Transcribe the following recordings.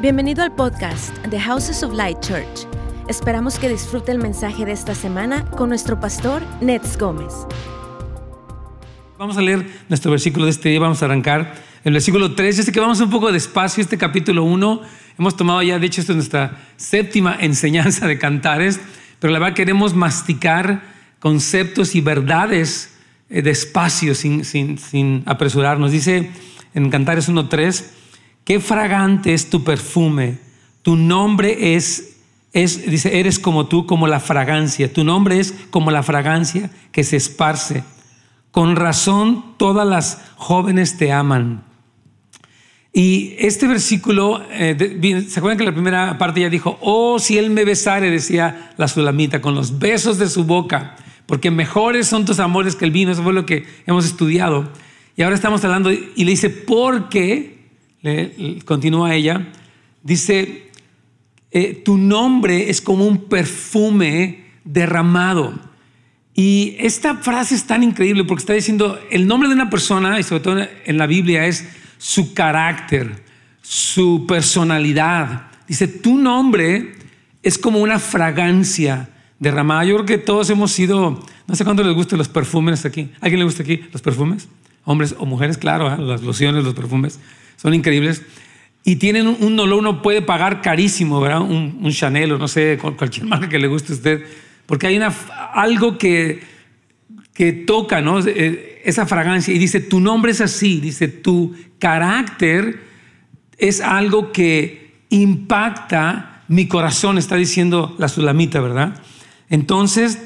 Bienvenido al podcast The Houses of Light Church. Esperamos que disfrute el mensaje de esta semana con nuestro pastor Nets Gómez. Vamos a leer nuestro versículo de este día, vamos a arrancar el versículo 3. Yo sé que vamos un poco despacio, este capítulo 1. Hemos tomado ya, de hecho, esta es nuestra séptima enseñanza de cantares, pero la verdad queremos masticar conceptos y verdades eh, despacio, sin, sin, sin apresurarnos. Dice en Cantares 1.3, Qué fragante es tu perfume. Tu nombre es, es, dice, eres como tú, como la fragancia. Tu nombre es como la fragancia que se esparce. Con razón todas las jóvenes te aman. Y este versículo, eh, ¿se acuerdan que la primera parte ya dijo, oh, si él me besare, decía la sulamita, con los besos de su boca, porque mejores son tus amores que el vino, eso fue lo que hemos estudiado. Y ahora estamos hablando, y le dice, porque continúa ella, dice, eh, tu nombre es como un perfume derramado. Y esta frase es tan increíble porque está diciendo, el nombre de una persona, y sobre todo en la Biblia, es su carácter, su personalidad. Dice, tu nombre es como una fragancia derramada. Yo creo que todos hemos sido, no sé cuánto les gustan los perfumes aquí. ¿A le gusta aquí los perfumes? Hombres o mujeres, claro, ¿eh? las lociones, los perfumes son increíbles. Y tienen un olor, uno puede pagar carísimo, ¿verdad? Un, Chanel o no sé, cualquier marca que le guste a usted, porque hay una, algo que, que toca, ¿no? Eh, esa fragancia. Y dice, tu nombre es así, dice, tu carácter es algo que impacta mi corazón, está diciendo la sulamita, ¿verdad? Entonces,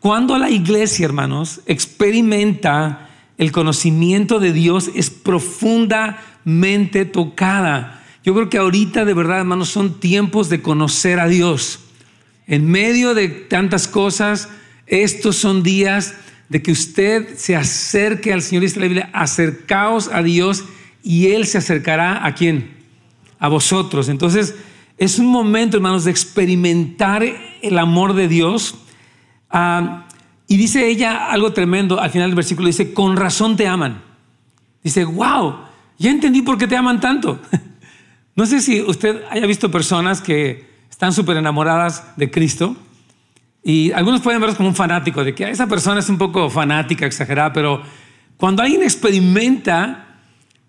cuando la iglesia, hermanos, experimenta el conocimiento de Dios, es profunda mente tocada. Yo creo que ahorita de verdad, hermanos, son tiempos de conocer a Dios. En medio de tantas cosas, estos son días de que usted se acerque al Señor, dice la Biblia, acercaos a Dios y Él se acercará a quién? A vosotros. Entonces, es un momento, hermanos, de experimentar el amor de Dios. Ah, y dice ella algo tremendo al final del versículo, dice, con razón te aman. Dice, wow, ya entendí por qué te aman tanto. No sé si usted haya visto personas que están súper enamoradas de Cristo y algunos pueden verlos como un fanático, de que esa persona es un poco fanática, exagerada, pero cuando alguien experimenta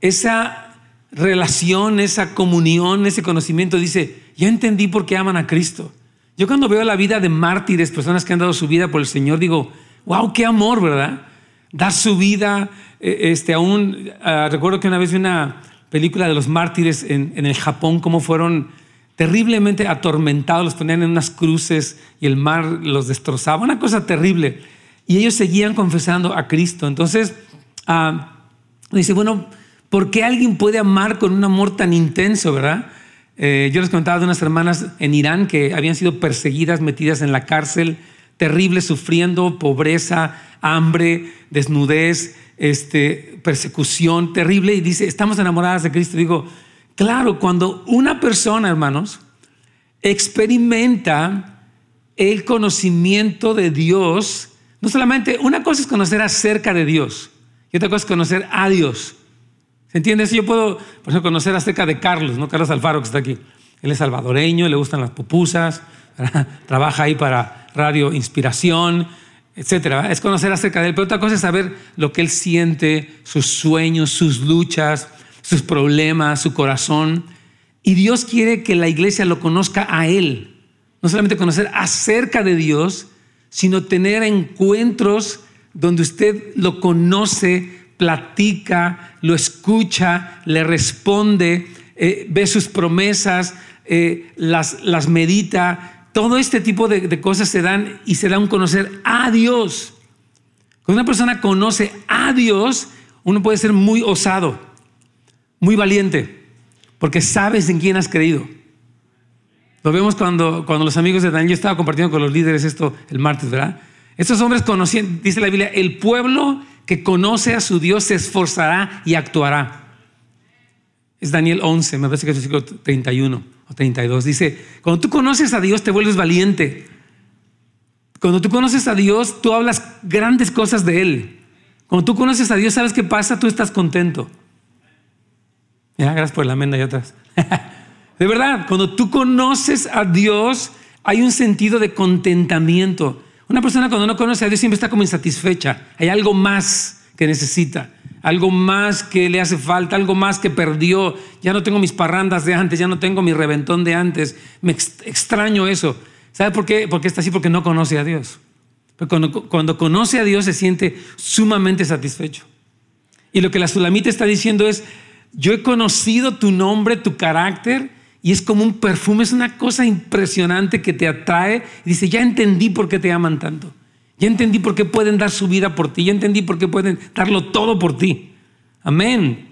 esa relación, esa comunión, ese conocimiento, dice, ya entendí por qué aman a Cristo. Yo cuando veo la vida de mártires, personas que han dado su vida por el Señor, digo, wow, qué amor, ¿verdad? Dar su vida, eh, este, aún ah, recuerdo que una vez vi una película de los mártires en, el Japón, cómo fueron terriblemente atormentados, los ponían en unas cruces y el mar los destrozaba, una cosa terrible. Y ellos seguían confesando a Cristo. Entonces, ah, dice, bueno, ¿por qué alguien puede amar con un amor tan intenso, verdad? Eh, yo les contaba de unas hermanas en Irán que habían sido perseguidas, metidas en la cárcel, terrible, sufriendo pobreza, hambre, desnudez, este, persecución terrible y dice, estamos enamoradas de Cristo. Digo, claro, cuando una persona, hermanos, experimenta el conocimiento de Dios, no solamente, una cosa es conocer acerca de Dios y otra cosa es conocer a Dios. ¿Se entiende? Yo puedo, por ejemplo, conocer acerca de Carlos, ¿no? Carlos Alfaro, que está aquí. Él es salvadoreño, le gustan las pupusas, trabaja ahí para Radio Inspiración, etcétera. Es conocer acerca de él, pero otra cosa es saber lo que él siente, sus sueños, sus luchas, sus problemas, su corazón. Y Dios quiere que la iglesia lo conozca a él. No solamente conocer acerca de Dios, sino tener encuentros donde usted lo conoce, platica, lo escucha, le responde, eh, ve sus promesas, eh, las, las medita, todo este tipo de, cosas se dan y se da un conocer a Dios. Cuando una persona conoce a Dios, uno puede ser muy osado, muy valiente, porque sabes en quién has creído. Lo vemos cuando, cuando los amigos de Daniel, yo estaba compartiendo con los líderes esto el martes, ¿verdad? Estos hombres conocían, dice la Biblia, el pueblo que conoce a su Dios se esforzará y actuará. Es Daniel 11, me parece que es el versículo 31 o 32. Dice, cuando tú conoces a Dios te vuelves valiente. Cuando tú conoces a Dios, tú hablas grandes cosas de Él. Cuando tú conoces a Dios, ¿sabes qué pasa? Tú estás contento. Ya, gracias por la amenda y otras. De verdad, cuando tú conoces a Dios, hay un sentido de contentamiento. Una persona cuando no conoce a Dios siempre está como insatisfecha. Hay algo más que necesita, algo más que le hace falta, algo más que perdió. Ya no tengo mis parrandas de antes, ya no tengo mi reventón de antes. Me extraño eso. ¿Sabe por qué? Porque está así porque no conoce a Dios. cuando, cuando conoce a Dios se siente sumamente satisfecho. Y lo que la Sulamita está diciendo es, yo he conocido tu nombre, tu carácter, y es como un perfume, es una cosa impresionante que te atrae. Y dice, ya entendí por qué te aman tanto. Ya entendí por qué pueden dar su vida por ti. Ya entendí por qué pueden darlo todo por ti. Amén.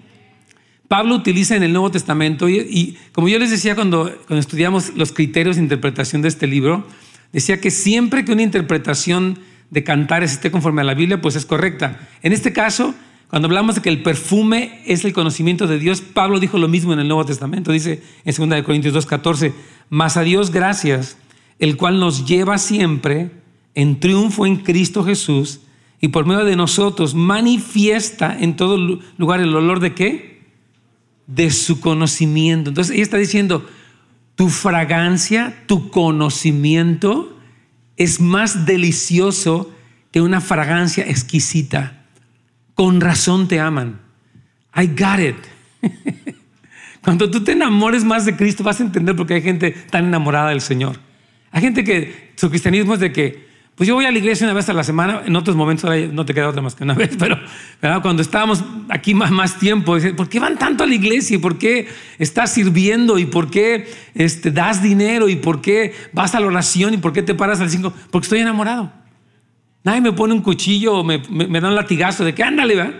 Pablo utiliza en el Nuevo Testamento, y, como yo les decía cuando, cuando estudiamos los criterios de interpretación de este libro, decía que siempre que una interpretación de cantares esté conforme a la Biblia, pues es correcta. En este caso, cuando hablamos de que el perfume es el conocimiento de Dios, Pablo dijo lo mismo en el Nuevo Testamento. Dice en 2 Corintios 2:14, mas a Dios gracias, el cual nos lleva siempre en triunfo en Cristo Jesús y por medio de nosotros manifiesta en todo lugar el olor de qué? De su conocimiento. Entonces ella está diciendo, tu fragancia, tu conocimiento es más delicioso que una fragancia exquisita. Con razón te aman. I got it. Cuando tú te enamores más de Cristo, vas a entender por qué hay gente tan enamorada del Señor. Hay gente que su cristianismo es de que, pues yo voy a la iglesia una vez a la semana, en otros momentos no te queda otra más que una vez, pero cuando estábamos aquí más, tiempo, ¿por qué van tanto a la iglesia? ¿Y por qué estás sirviendo? ¿Y por qué este, das dinero? ¿Y por qué vas a la oración? ¿Y por qué te paras al cinco? Porque estoy enamorado. Nadie me pone un cuchillo o me, da un latigazo de que ándale, ¿verdad?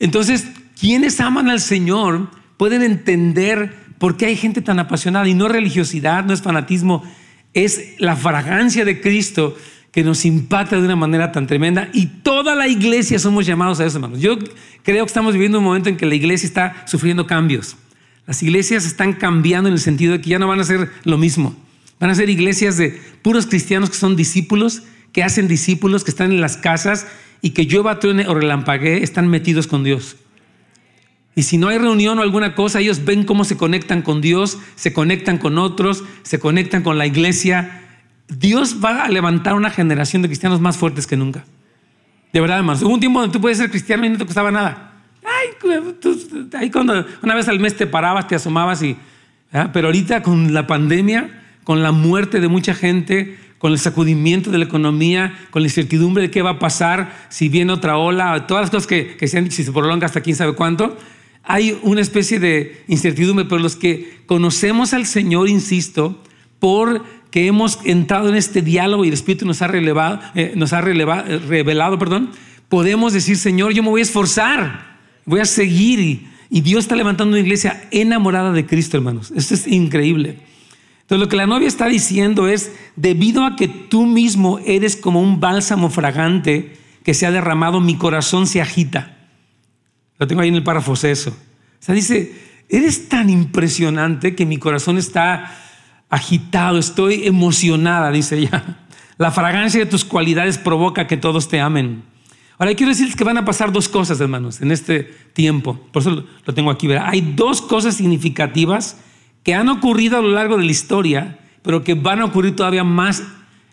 Entonces, quienes aman al Señor pueden entender por qué hay gente tan apasionada y no es religiosidad, no es fanatismo, es la fragancia de Cristo que nos impacta de una manera tan tremenda y toda la iglesia somos llamados a eso, hermanos. Yo creo que estamos viviendo un momento en que la iglesia está sufriendo cambios. Las iglesias están cambiando en el sentido de que ya no van a ser lo mismo. Van a ser iglesias de puros cristianos que son discípulos que hacen discípulos, que están en las casas y que llueva, truene o relampaguee, están metidos con Dios. Y si no hay reunión o alguna cosa, ellos ven cómo se conectan con Dios, se conectan con otros, se conectan con la iglesia. Dios va a levantar una generación de cristianos más fuertes que nunca. De verdad, hermanos. Hubo un tiempo donde tú puedes ser cristiano y no te costaba nada. Ay, ahí cuando una vez al mes te parabas, te asomabas y... Pero ahorita con la pandemia, con la muerte de mucha gente, con el sacudimiento de la economía, con la incertidumbre de qué va a pasar si viene otra ola, todas las cosas que, que se han dicho, si se prolonga hasta quién sabe cuánto, hay una especie de incertidumbre, pero los que conocemos al Señor, insisto, porque hemos entrado en este diálogo y el Espíritu nos ha, relevado, eh, nos ha eh, revelado, perdón, podemos decir, Señor, yo me voy a esforzar, voy a seguir y, y Dios está levantando una iglesia enamorada de Cristo, hermanos. Esto es increíble. Entonces lo que la novia está diciendo es, debido a que tú mismo eres como un bálsamo fragante que se ha derramado, mi corazón se agita. Lo tengo ahí en el párrafo eso. O sea, dice, eres tan impresionante que mi corazón está agitado, estoy emocionada, dice ella. La fragancia de tus cualidades provoca que todos te amen. Ahora, quiero decirles que van a pasar dos cosas, hermanos, en este tiempo. Por eso lo tengo aquí. Hay dos cosas significativas que han ocurrido a lo largo de la historia, pero que van a ocurrir todavía más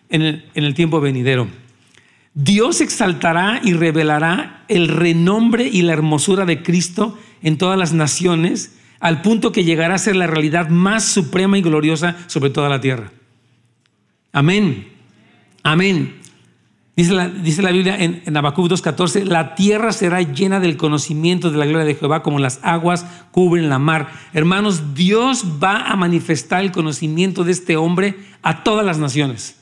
en el, tiempo venidero. Dios exaltará y revelará el renombre y la hermosura de Cristo en todas las naciones, al punto que llegará a ser la realidad más suprema y gloriosa sobre toda la tierra. Amén. Amén. Dice la, dice la Biblia en, en Habacuc 2.14, la tierra será llena del conocimiento de la gloria de Jehová como las aguas cubren la mar. Hermanos, Dios va a manifestar el conocimiento de este hombre a todas las naciones.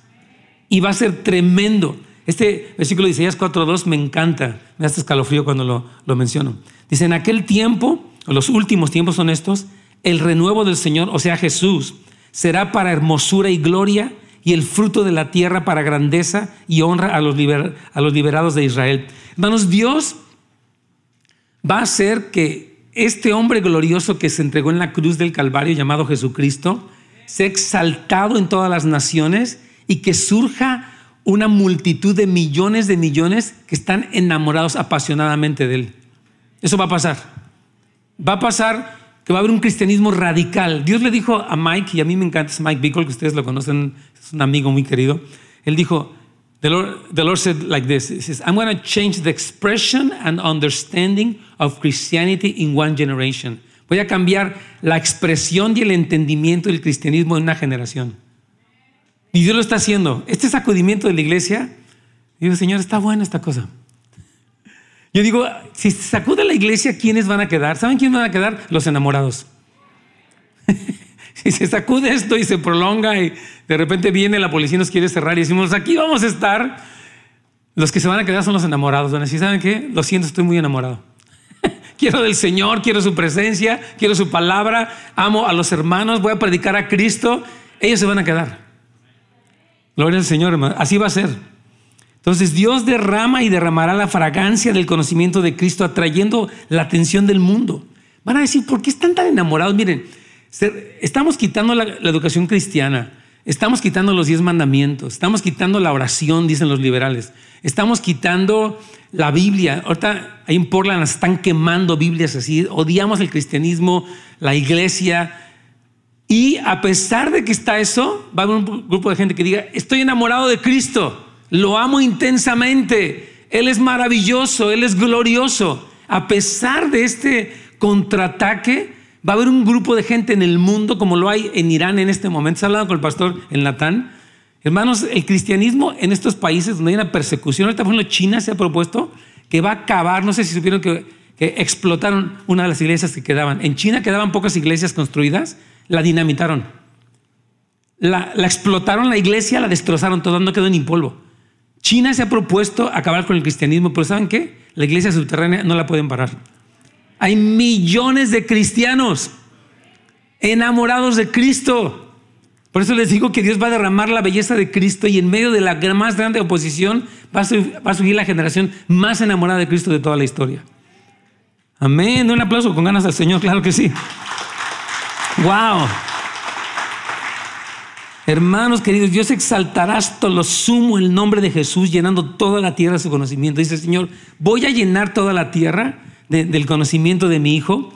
Y va a ser tremendo. Este versículo de Isaías 4.2 me encanta. Me hace escalofrío cuando lo, lo menciono. Dice, en aquel tiempo, los últimos tiempos son estos, el renuevo del Señor, o sea Jesús, será para hermosura y gloria y el fruto de la tierra para grandeza y honra a los, liberados de Israel. Hermanos, Dios va a hacer que este hombre glorioso que se entregó en la cruz del Calvario llamado Jesucristo sea exaltado en todas las naciones y que surja una multitud de millones de millones que están enamorados apasionadamente de Él. Eso va a pasar. Va a pasar que va a haber un cristianismo radical. Dios le dijo a Mike, y a mí me encanta, es Mike Bickle, que ustedes lo conocen, es un amigo muy querido. Él dijo, the Lord, the Lord said like this, He says, I'm going to change the expression and understanding of Christianity in one generation. Voy a cambiar la expresión y el entendimiento del cristianismo en una generación. Y Dios lo está haciendo. Este sacudimiento de la iglesia, digo, Señor, está buena esta cosa. Yo digo, si se sacude la iglesia, ¿quiénes van a quedar? ¿Saben quiénes van a quedar? Los enamorados. si se sacude esto y se prolonga y de repente viene la policía y nos quiere cerrar y decimos, aquí vamos a estar, los que se van a quedar son los enamorados. Van a decir, ¿saben qué? Lo siento, estoy muy enamorado. quiero del Señor, quiero su presencia, quiero su palabra, amo a los hermanos, voy a predicar a Cristo. Ellos se van a quedar. Gloria al Señor, hermano. Así va a ser. Entonces Dios derrama y derramará la fragancia del conocimiento de Cristo, atrayendo la atención del mundo. Van a decir, ¿por qué están tan enamorados? Miren, estamos quitando la, educación cristiana, estamos quitando los diez mandamientos, estamos quitando la oración, dicen los liberales, estamos quitando la Biblia. Ahorita ahí en Portland están quemando Biblias así, odiamos el cristianismo, la iglesia. Y a pesar de que está eso, va a haber un grupo de gente que diga, estoy enamorado de Cristo. Lo amo intensamente. Él es maravilloso, Él es glorioso. A pesar de este contraataque, va a haber un grupo de gente en el mundo como lo hay en Irán en este momento. Se ha hablado con el pastor en Latán. Hermanos, el cristianismo en estos países donde hay una persecución, ahorita por ejemplo China se ha propuesto que va a acabar, no sé si supieron que, explotaron una de las iglesias que quedaban. En China quedaban pocas iglesias construidas, la dinamitaron. La, la explotaron la iglesia, la destrozaron, todo no quedó ni polvo. China se ha propuesto acabar con el cristianismo, pero ¿saben qué? La iglesia subterránea no la pueden parar. Hay millones de cristianos enamorados de Cristo. Por eso les digo que Dios va a derramar la belleza de Cristo y en medio de la más grande oposición va a, surgir la generación más enamorada de Cristo de toda la historia. Amén. Un aplauso con ganas al Señor, claro que sí. Wow. Hermanos queridos, Dios exaltará hasta lo sumo el nombre de Jesús, llenando toda la tierra de su conocimiento. Dice, Señor, voy a llenar toda la tierra del conocimiento de mi Hijo,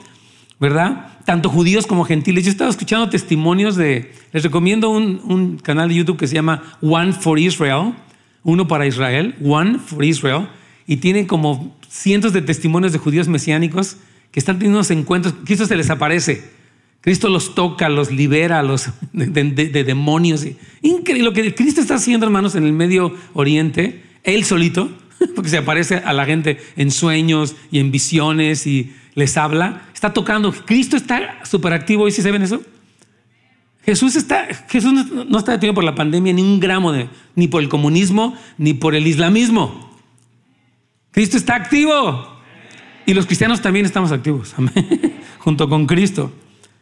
¿verdad? Tanto judíos como gentiles. Yo estaba escuchando testimonios de, les recomiendo un, canal de YouTube que se llama One for Israel, uno para Israel, One for Israel, y tienen como cientos de testimonios de judíos mesiánicos que están teniendo unos encuentros, Cristo se les aparece Cristo los toca, los libera los, de, demonios. Increíble lo que Cristo está haciendo, hermanos, en el Medio Oriente, él solito, porque se aparece a la gente en sueños y en visiones y les habla. Está tocando. Cristo está súper activo. ¿Y si se ven eso? Jesús, está, Jesús no está detenido por la pandemia ni un gramo, de, ni por el comunismo, ni por el islamismo. Cristo está activo. Y los cristianos también estamos activos, junto con Cristo.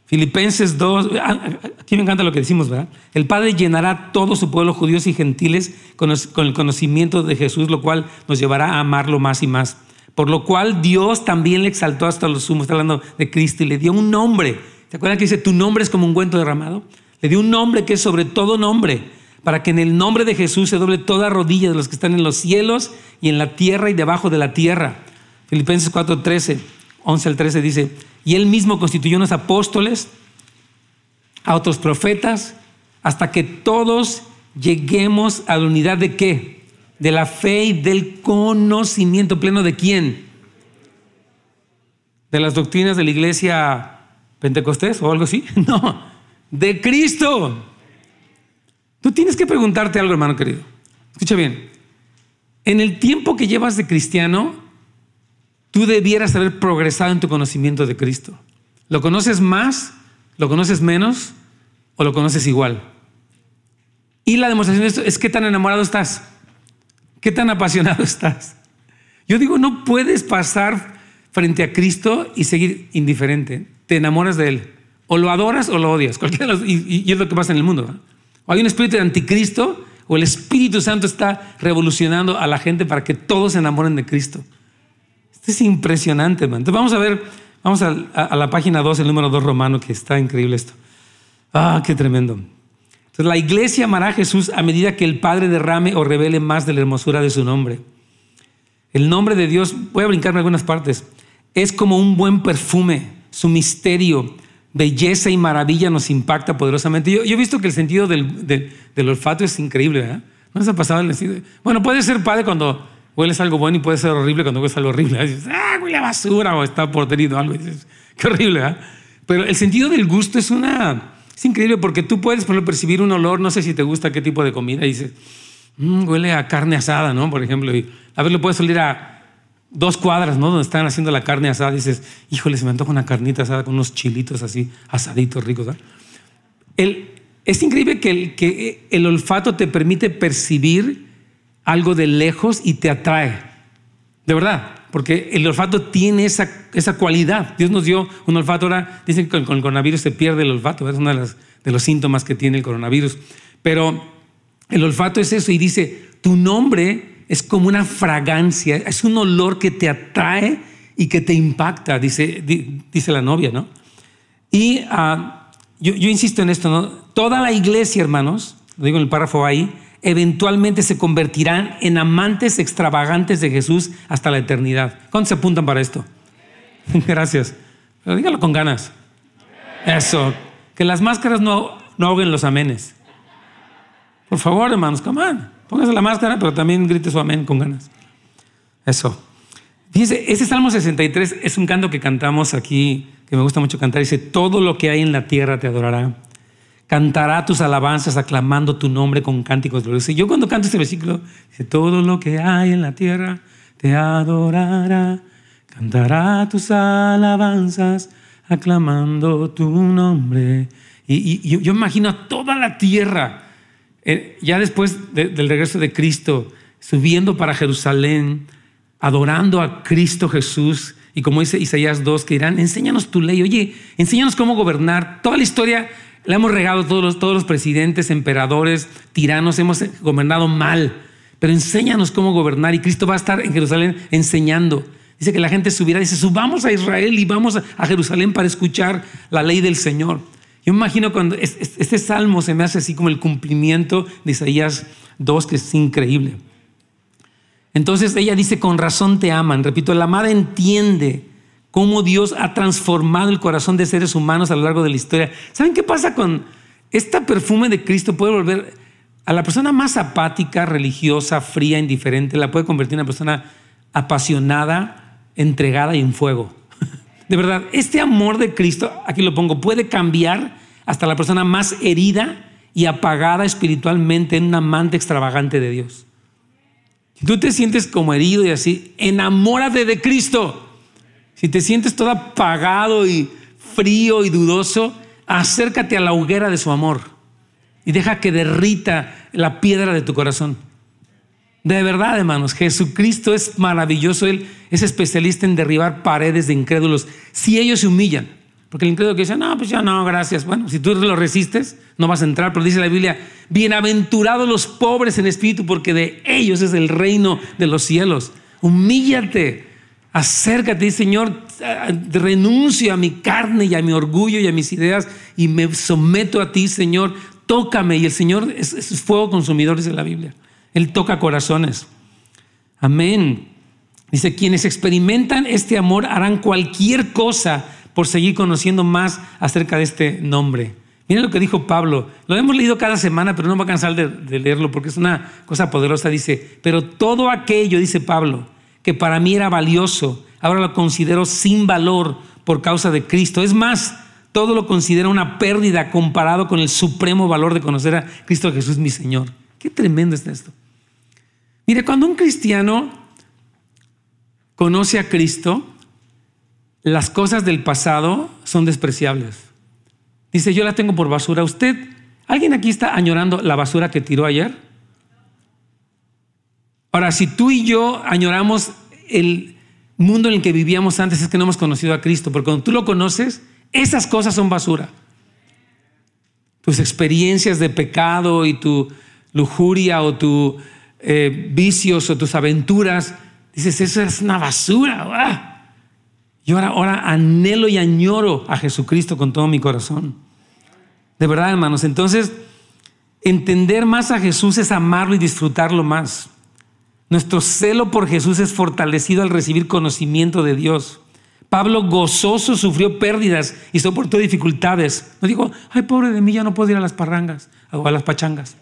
Filipenses 2, ah, aquí me encanta lo que decimos, ¿verdad? El Padre llenará todo su pueblo, judíos y gentiles, con el conocimiento de Jesús, lo cual nos llevará a amarlo más y más. Por lo cual Dios también le exaltó hasta los sumos, está hablando de Cristo, y le dio un nombre. ¿Se acuerdan que dice, tu nombre es como un cuento derramado? Le dio un nombre que es sobre todo nombre, para que en el nombre de Jesús se doble toda rodilla de los que están en los cielos y en la tierra y debajo de la tierra. Filipenses 4, 13, 11 al 13 dice, y él mismo constituyó unos apóstoles, a otros profetas, hasta que todos lleguemos a la unidad de qué? De la fe y del conocimiento pleno de quién? De las doctrinas de la iglesia pentecostés o algo así. No, de Cristo. Tú tienes que preguntarte algo, hermano querido. Escucha bien. En el tiempo que llevas de cristiano, tú debieras haber progresado en tu conocimiento de Cristo. ¿Lo conoces más? ¿Lo conoces menos? ¿O lo conoces igual? Y la demostración de esto es qué tan enamorado estás, qué tan apasionado estás. Yo digo, no puedes pasar frente a Cristo y seguir indiferente. Te enamoras de Él. O lo adoras o lo odias. y, es lo que pasa en el mundo. O hay un espíritu de anticristo o el Espíritu Santo está revolucionando a la gente para que todos se enamoren de Cristo es impresionante, man. Entonces vamos a ver, vamos a, la página 2, el número 2 romano, que está increíble esto. Ah, qué tremendo. Entonces la iglesia amará a Jesús a medida que el Padre derrame o revele más de la hermosura de su nombre. El nombre de Dios, voy a brincarme algunas partes, es como un buen perfume su misterio, belleza y maravilla nos impacta poderosamente. Yo, he visto que el sentido del, olfato es increíble, ¿verdad? ¿No se ha pasado el sentido? Bueno, puede ser padre cuando hueles algo bueno y puede ser horrible cuando hueles algo horrible. Dices, ah, huele a basura o está podrido algo. dices, qué horrible, ¿verdad? Pero el sentido del gusto es una... Es increíble porque tú puedes, por percibir un olor, no sé si te gusta qué tipo de comida, y dices, mmm, huele a carne asada, ¿no? Por ejemplo, y a ver, lo puedes oler a dos cuadras, ¿no? Donde están haciendo la carne asada, dices, híjole, se me antoja una carnita asada con unos chilitos así, asaditos ricos. ¿verdad? El, es increíble que el, que el olfato te permite percibir algo de lejos y te atrae. De verdad, porque el olfato tiene esa, esa cualidad. Dios nos dio un olfato. Ahora dicen que con el coronavirus se pierde el olfato, es uno de, los síntomas que tiene el coronavirus. Pero el olfato es eso y dice, tu nombre es como una fragancia, es un olor que te atrae y que te impacta, dice, dice la novia, ¿no? Y uh, yo, insisto en esto. Toda la iglesia, hermanos, lo digo en el párrafo ahí, eventualmente se convertirán en amantes extravagantes de Jesús hasta la eternidad. ¿Cuántos se apuntan para esto? Gracias. Pero dígalo con ganas. Eso. Que las máscaras no, no ahoguen los amenes. Por favor, hermanos, come on. Póngase la máscara, pero también grite su amén con ganas. Eso. Fíjense, ese Salmo 63 es un canto que cantamos aquí, que me gusta mucho cantar. Dice, todo lo que hay en la tierra te adorará. Cantará tus alabanzas aclamando tu nombre con cánticos gloriosos. Yo cuando canto este versículo, dice, todo lo que hay en la tierra te adorará. Cantará tus alabanzas aclamando tu nombre. Y, y yo, imagino a toda la tierra eh, ya después de, del regreso de Cristo, subiendo para Jerusalén, adorando a Cristo Jesús, y como dice Isaías 2, que dirán, enséñanos tu ley, oye, enséñanos cómo gobernar. Toda la historia la hemos regado todos los, todos los presidentes, emperadores, tiranos, hemos gobernado mal, pero enséñanos cómo gobernar y Cristo va a estar en Jerusalén enseñando. Dice que la gente subirá, dice, subamos a Israel y vamos a Jerusalén para escuchar la ley del Señor. Yo me imagino cuando este salmo se me hace así como el cumplimiento de Isaías 2, que es increíble. Entonces ella dice, con razón te aman. Repito, la amada entiende cómo Dios ha transformado el corazón de seres humanos a lo largo de la historia. ¿Saben qué pasa con esta perfume de Cristo? Puede volver a la persona más apática, religiosa, fría, indiferente, la puede convertir en una persona apasionada, entregada y en fuego. De verdad, este amor de Cristo, aquí lo pongo, puede cambiar hasta la persona más herida y apagada espiritualmente en un amante extravagante de Dios. Si tú te sientes como herido y así, enamórate de Cristo. Si te sientes todo apagado y frío y dudoso, acércate a la hoguera de su amor y deja que derrita la piedra de tu corazón. De verdad, hermanos, Jesucristo es maravilloso. Él es especialista en derribar paredes de incrédulos. Si ellos se humillan, porque el incrédulo que dice, no, pues ya no, gracias. Bueno, si tú lo resistes, no vas a entrar. Pero dice la Biblia, bienaventurados los pobres en espíritu, porque de ellos es el reino de los cielos. Humíllate, acércate, Señor, renuncio a mi carne y a mi orgullo y a mis ideas y me someto a ti, Señor. Tócame. Y el Señor es, fuego consumidor, dice la Biblia. Él toca corazones. Amén. Dice, quienes experimentan este amor harán cualquier cosa por seguir conociendo más acerca de este nombre. Miren lo que dijo Pablo. Lo hemos leído cada semana, pero no me voy a cansar de, leerlo porque es una cosa poderosa. Dice, pero todo aquello, dice Pablo, que para mí era valioso, ahora lo considero sin valor por causa de Cristo. Es más, todo lo considero una pérdida comparado con el supremo valor de conocer a Cristo Jesús, mi Señor. Qué tremendo es esto. Mire, cuando un cristiano conoce a Cristo, las cosas del pasado son despreciables. Dice, yo la tengo por basura. ¿Usted, alguien aquí está añorando la basura que tiró ayer? Ahora, si tú y yo añoramos el mundo en el que vivíamos antes, es que no hemos conocido a Cristo, porque cuando tú lo conoces, esas cosas son basura. Tus experiencias de pecado y tu lujuria o tus eh, vicios o tus aventuras, dices, eso es una basura. ¡Ah! Y ahora, ahora anhelo y añoro a Jesucristo con todo mi corazón. De verdad, hermanos. Entonces, entender más a Jesús es amarlo y disfrutarlo más. Nuestro celo por Jesús es fortalecido al recibir conocimiento de Dios. Pablo gozoso sufrió pérdidas y soportó dificultades. No dijo, ay, pobre de mí, ya no puedo ir a las parrangas o a las pachangas.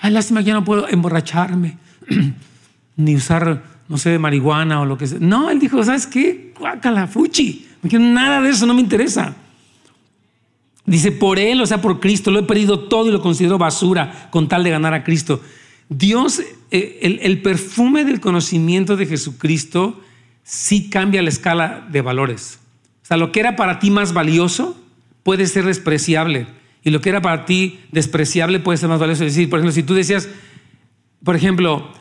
Ay, lástima, ya no puedo emborracharme, ni usar, no sé, marihuana o lo que sea. No, él dijo, ¿sabes qué? Guácala, fuchi. Nada de eso no me interesa. Dice, por Él, o sea, por Cristo, lo he perdido todo y lo considero basura con tal de ganar a Cristo. Dios, eh, el, perfume del conocimiento de Jesucristo sí cambia la escala de valores. O sea, lo que era para ti más valioso puede ser despreciable. Y lo que era para ti despreciable puede ser más valioso. Es decir, por ejemplo, si tú decías, por ejemplo,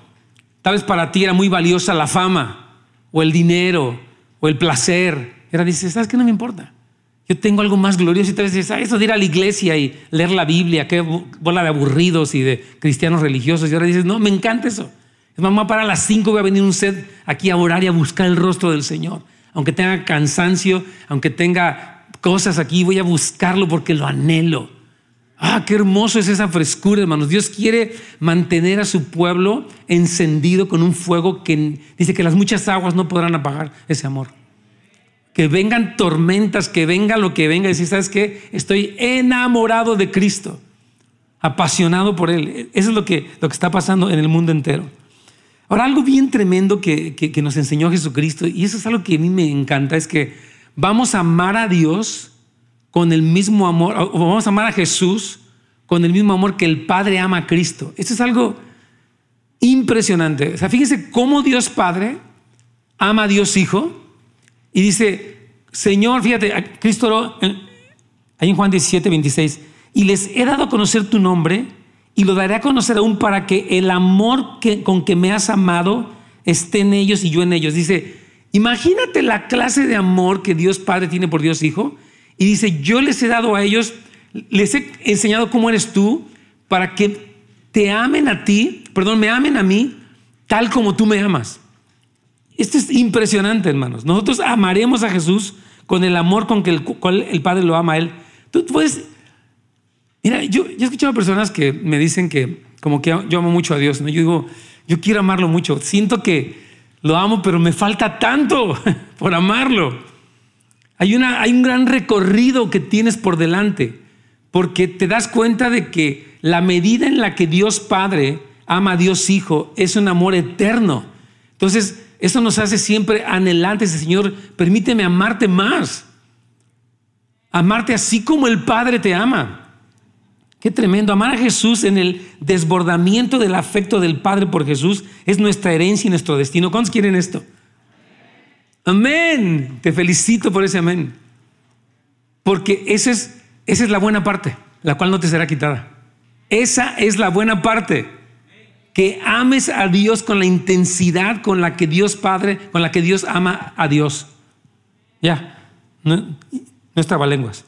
tal vez para ti era muy valiosa la fama, o el dinero, o el placer. Era dices, ¿sabes qué? No me importa. Yo tengo algo más glorioso y te dices, ah, eso de ir a la iglesia y leer la Biblia, qué bola de aburridos y de cristianos religiosos. Y ahora dices, no, me encanta eso. Es mamá, para las cinco voy a venir un set aquí a orar y a buscar el rostro del Señor. Aunque tenga cansancio, aunque tenga cosas aquí, voy a buscarlo porque lo anhelo. Ah, qué hermoso es esa frescura, hermanos. Dios quiere mantener a su pueblo encendido con un fuego que dice que las muchas aguas no podrán apagar ese amor que vengan tormentas, que venga lo que venga, y decir, ¿sabes qué? Estoy enamorado de Cristo, apasionado por Él. Eso es lo que, lo que está pasando en el mundo entero. Ahora, algo bien tremendo que, que, nos enseñó Jesucristo, y eso es algo que a mí me encanta, es que vamos a amar a Dios con el mismo amor, o vamos a amar a Jesús con el mismo amor que el Padre ama a Cristo. Esto es algo impresionante. O sea, fíjense cómo Dios Padre ama a Dios Hijo y dice, Señor, fíjate, Cristo, ahí en Juan 17, 26, y les he dado a conocer tu nombre y lo daré a conocer aún para que el amor con que me has amado esté en ellos y yo en ellos. Dice, imagínate la clase de amor que Dios Padre tiene por Dios Hijo. Y dice, yo les he dado a ellos, les he enseñado cómo eres tú para que te amen a ti, perdón, me amen a mí tal como tú me amas. Esto es impresionante, hermanos. Nosotros amaremos a Jesús con el amor con que el, el Padre lo ama a Él. Tú puedes... Mira, yo, yo he escuchado personas que me dicen que como que yo amo mucho a Dios. ¿no? Yo digo, yo quiero amarlo mucho. Siento que lo amo, pero me falta tanto por amarlo. Hay, una, hay un gran recorrido que tienes por delante, porque te das cuenta de que la medida en la que Dios Padre ama a Dios Hijo es un amor eterno. Entonces, eso nos hace siempre anhelantes. Señor, permíteme amarte más. Amarte así como el Padre te ama. Qué tremendo. Amar a Jesús en el desbordamiento del afecto del Padre por Jesús es nuestra herencia y nuestro destino. ¿Cuántos quieren esto? Amén. Te felicito por ese amén. Porque esa es, esa es la buena parte, la cual no te será quitada. Esa es la buena parte que ames a Dios con la intensidad con la que Dios Padre, con la que Dios ama a Dios. Ya, no, no lenguas.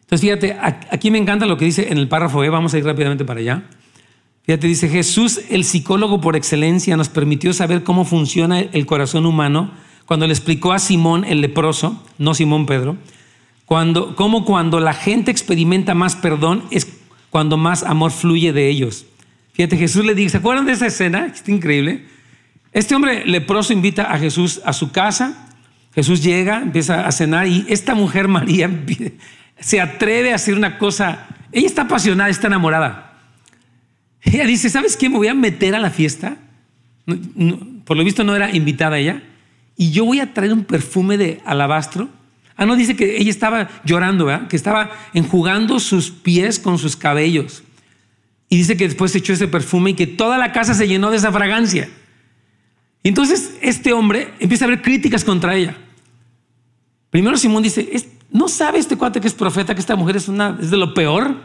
Entonces, fíjate, aquí me encanta lo que dice en el párrafo E, vamos a ir rápidamente para allá. Fíjate, dice, Jesús, el psicólogo por excelencia, nos permitió saber cómo funciona el corazón humano cuando le explicó a Simón el leproso, no Simón Pedro, cuando, cómo cuando la gente experimenta más perdón es cuando más amor fluye de ellos. Fíjate, Jesús le dice, ¿se acuerdan de esa escena? Está increíble. Este hombre leproso invita a Jesús a su casa. Jesús llega, empieza a cenar y esta mujer María se atreve a hacer una cosa. Ella está apasionada, está enamorada. Ella dice, ¿sabes qué? Me voy a meter a la fiesta. por lo visto no era invitada ella. Y yo voy a traer un perfume de alabastro. Ah, no, dice que ella estaba llorando. Que estaba enjugando sus pies con sus cabellos. Y dice que después se echó ese perfume y que toda la casa se llenó de esa fragancia. Y entonces este hombre empieza a ver críticas contra ella. Primero Simón dice, ¿no sabe este cuate que es profeta, que esta mujer es, una, es de lo peor?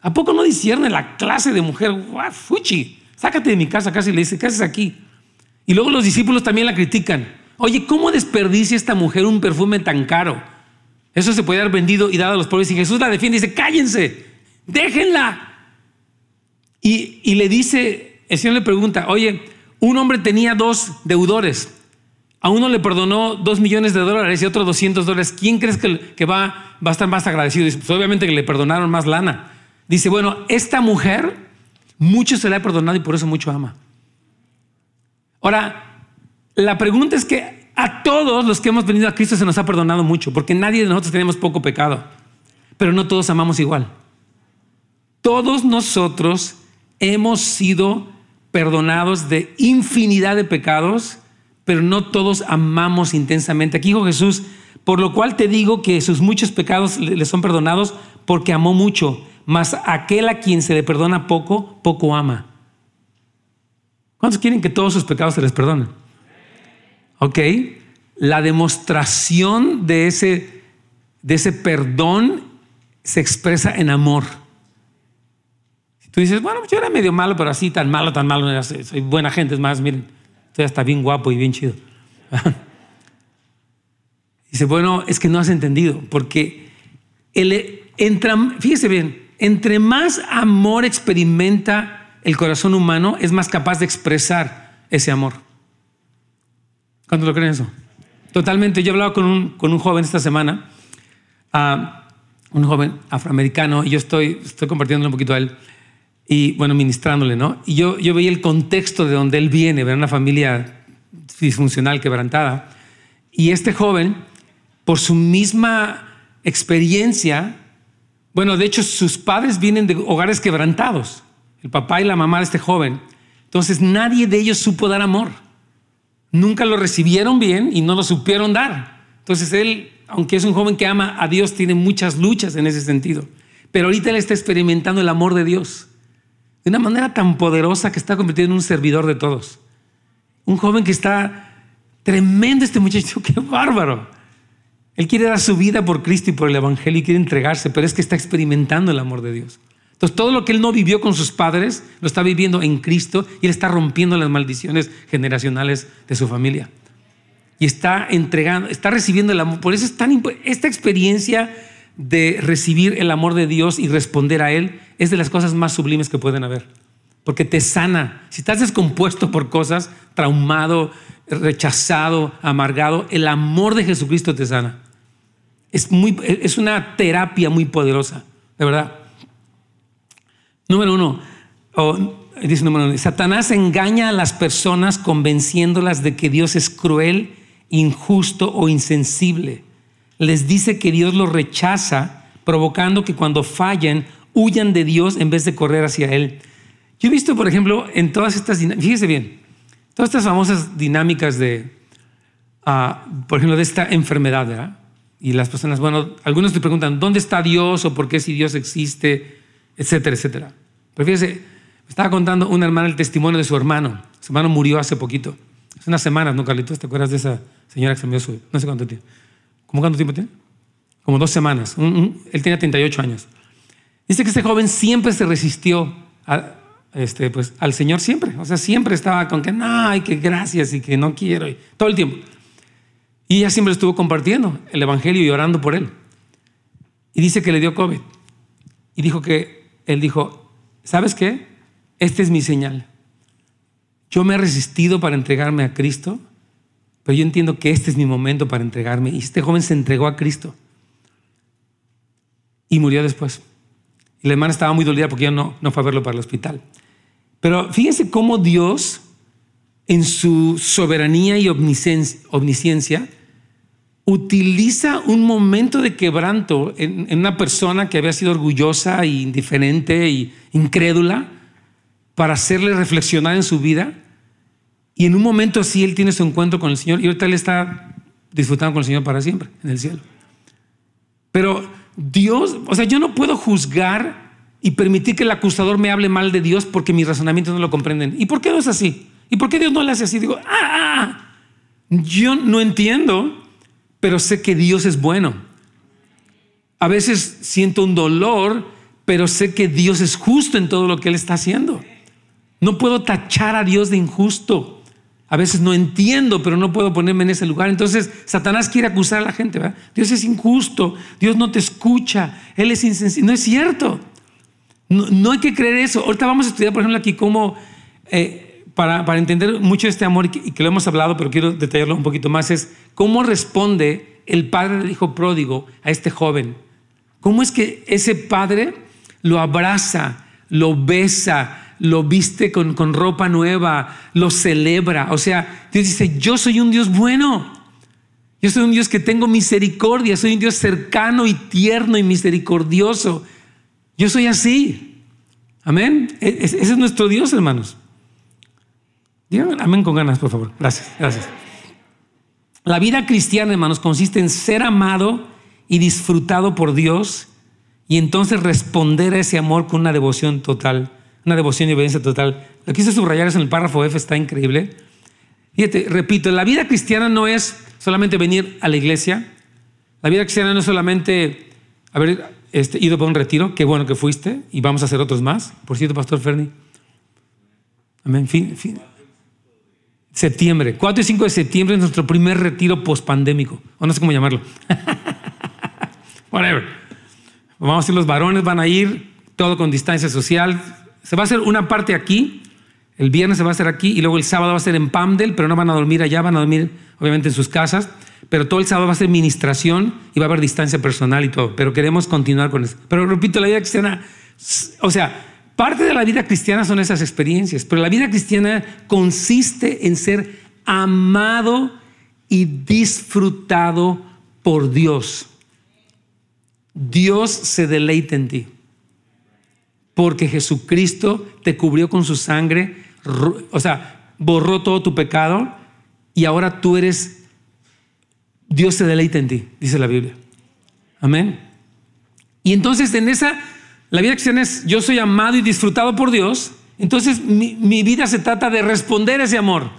¿A poco no discierne la clase de mujer? Fuchi, sácate de mi casa casi le dice, ¿qué haces aquí? Y luego los discípulos también la critican. Oye, ¿cómo desperdicia esta mujer un perfume tan caro? Eso se puede haber vendido y dado a los pobres. Y Jesús la defiende y dice, cállense, déjenla. Y, le dice, el Señor le pregunta, oye, un hombre tenía dos deudores. A uno le perdonó dos millones de dólares y a otro 200 dólares. ¿Quién crees que, va, a estar más agradecido? Dice, pues obviamente que le perdonaron más lana. Dice, bueno, esta mujer, mucho se le ha perdonado y por eso mucho ama. Ahora, la pregunta es que a todos los que hemos venido a Cristo se nos ha perdonado mucho, porque nadie de nosotros tenemos poco pecado, pero no todos amamos igual. Todos nosotros hemos sido perdonados de infinidad de pecados, pero no todos amamos intensamente. Aquí dijo Jesús, por lo cual te digo que sus muchos pecados le son perdonados porque amó mucho, mas aquel a quien se le perdona poco, poco ama. ¿Cuántos quieren que todos sus pecados se les perdonen? Ok, la demostración de ese, de ese perdón se expresa en amor. Tú dices, bueno, yo era medio malo, pero así tan malo, tan malo, soy buena gente, es más, miren, estoy hasta bien guapo y bien chido. Dice, bueno, es que no has entendido, porque el, entra, fíjese bien, entre más amor experimenta el corazón humano, es más capaz de expresar ese amor. ¿Cuánto lo creen eso? Totalmente. Yo he hablado con un, con un joven esta semana, uh, un joven afroamericano, y yo estoy, estoy compartiéndole un poquito a él y bueno, ministrándole, ¿no? Y yo, yo veía el contexto de donde él viene, ver una familia disfuncional, quebrantada. Y este joven, por su misma experiencia, bueno, de hecho sus padres vienen de hogares quebrantados, el papá y la mamá de este joven. Entonces nadie de ellos supo dar amor. Nunca lo recibieron bien y no lo supieron dar. Entonces él, aunque es un joven que ama a Dios, tiene muchas luchas en ese sentido. Pero ahorita él está experimentando el amor de Dios de una manera tan poderosa que está convirtiendo en un servidor de todos. Un joven que está tremendo este muchacho, qué bárbaro. Él quiere dar su vida por Cristo y por el Evangelio y quiere entregarse, pero es que está experimentando el amor de Dios. Entonces todo lo que él no vivió con sus padres lo está viviendo en Cristo y él está rompiendo las maldiciones generacionales de su familia. Y está entregando, está recibiendo el amor. Por eso es tan esta experiencia de recibir el amor de Dios y responder a Él es de las cosas más sublimes que pueden haber. Porque te sana. Si estás descompuesto por cosas, traumado, rechazado, amargado, el amor de Jesucristo te sana. Es, muy, es una terapia muy poderosa, de verdad. Número uno, dice número uno, Satanás engaña a las personas convenciéndolas de que Dios es cruel, injusto o insensible les dice que Dios los rechaza, provocando que cuando fallen huyan de Dios en vez de correr hacia Él. Yo he visto, por ejemplo, en todas estas, fíjese bien, todas estas famosas dinámicas de, ah, por ejemplo, de esta enfermedad, ¿verdad? Y las personas, bueno, algunos te preguntan, ¿dónde está Dios o por qué si Dios existe, etcétera, etcétera. Pero fíjese, me estaba contando una hermana el testimonio de su hermano. Su hermano murió hace poquito, hace unas semanas, ¿no, Carlitos? ¿Te acuerdas de esa señora que se murió no sé cuánto tiempo? ¿Cómo cuánto tiempo tiene? Como dos semanas. Él tenía 38 años. Dice que este joven siempre se resistió este, pues, al Señor, siempre. O sea, siempre estaba con que no, hay que gracias y que no quiero, y, todo el tiempo. Y ella siempre estuvo compartiendo el Evangelio y orando por él. Y dice que le dio COVID. Y dijo que, él dijo, ¿sabes qué? Esta es mi señal. Yo me he resistido para entregarme a Cristo pero yo entiendo que este es mi momento para entregarme. Y este joven se entregó a Cristo. Y murió después. Y la hermana estaba muy dolida porque ya no, no fue a verlo para el hospital. Pero fíjense cómo Dios, en su soberanía y omnisciencia, utiliza un momento de quebranto en, una persona que había sido orgullosa e indiferente e incrédula para hacerle reflexionar en su vida y en un momento así él tiene su encuentro con el Señor y ahorita él está disfrutando con el Señor para siempre en el cielo. Pero Dios, o sea, yo no puedo juzgar y permitir que el acusador me hable mal de Dios porque mis razonamientos no lo comprenden. ¿Y por qué no es así? ¿Y por qué Dios no le hace así? Digo, ah, ah, ah". yo no entiendo, pero sé que Dios es bueno. A veces siento un dolor, pero sé que Dios es justo en todo lo que Él está haciendo. No puedo tachar a Dios de injusto. A veces no entiendo, pero no puedo ponerme en ese lugar. Entonces, Satanás quiere acusar a la gente. ¿verdad? Dios es injusto, Dios no te escucha, Él es insensible. No es cierto. No, hay que creer eso. Ahorita vamos a estudiar, por ejemplo, aquí cómo, eh, para, para, entender mucho este amor y que, lo hemos hablado, pero quiero detallarlo un poquito más, es cómo responde el padre del hijo pródigo a este joven. ¿Cómo es que ese padre lo abraza, lo besa, lo viste con, ropa nueva, lo celebra. O sea, Dios dice, yo soy un Dios bueno. Yo soy un Dios que tengo misericordia, soy un Dios cercano y tierno y misericordioso. Yo soy así. Amén. E-, ese es nuestro Dios, hermanos. Díganme amén con ganas, por favor. Gracias, gracias. La vida cristiana, hermanos, consiste en ser amado y disfrutado por Dios y entonces responder a ese amor con una devoción total, una devoción y obediencia total. Lo quise subrayar es en el párrafo F, está increíble. Fíjate, repito, la vida cristiana no es solamente venir a la iglesia, la vida cristiana no es solamente haber este, ido para un retiro, qué bueno que fuiste, y vamos a hacer otros más. Por cierto, Pastor Ferni. Amén. Fin. Septiembre, 4 y 5 de septiembre es nuestro primer retiro post-pandémico, o no sé cómo llamarlo. Whatever. Vamos a ir los varones, van a ir, todo con distancia social. Se va a hacer una parte aquí, el viernes se va a hacer aquí, y luego el sábado va a ser en Pamdel, pero no van a dormir allá, van a dormir obviamente en sus casas, pero todo el sábado va a ser ministración y va a haber distancia personal y todo, pero queremos continuar con eso. Pero repito, la vida cristiana, o sea, Parte de la vida cristiana son esas experiencias, pero la vida cristiana consiste en ser amado y disfrutado por Dios. Dios se deleita en ti, porque Jesucristo te cubrió con su sangre, o sea, borró todo tu pecado y ahora tú eres, Dios se deleita en ti, dice la Biblia. Amén. Y entonces en esa la vida cristiana es yo soy amado y disfrutado por Dios. Entonces mi, vida se trata de responder ese amor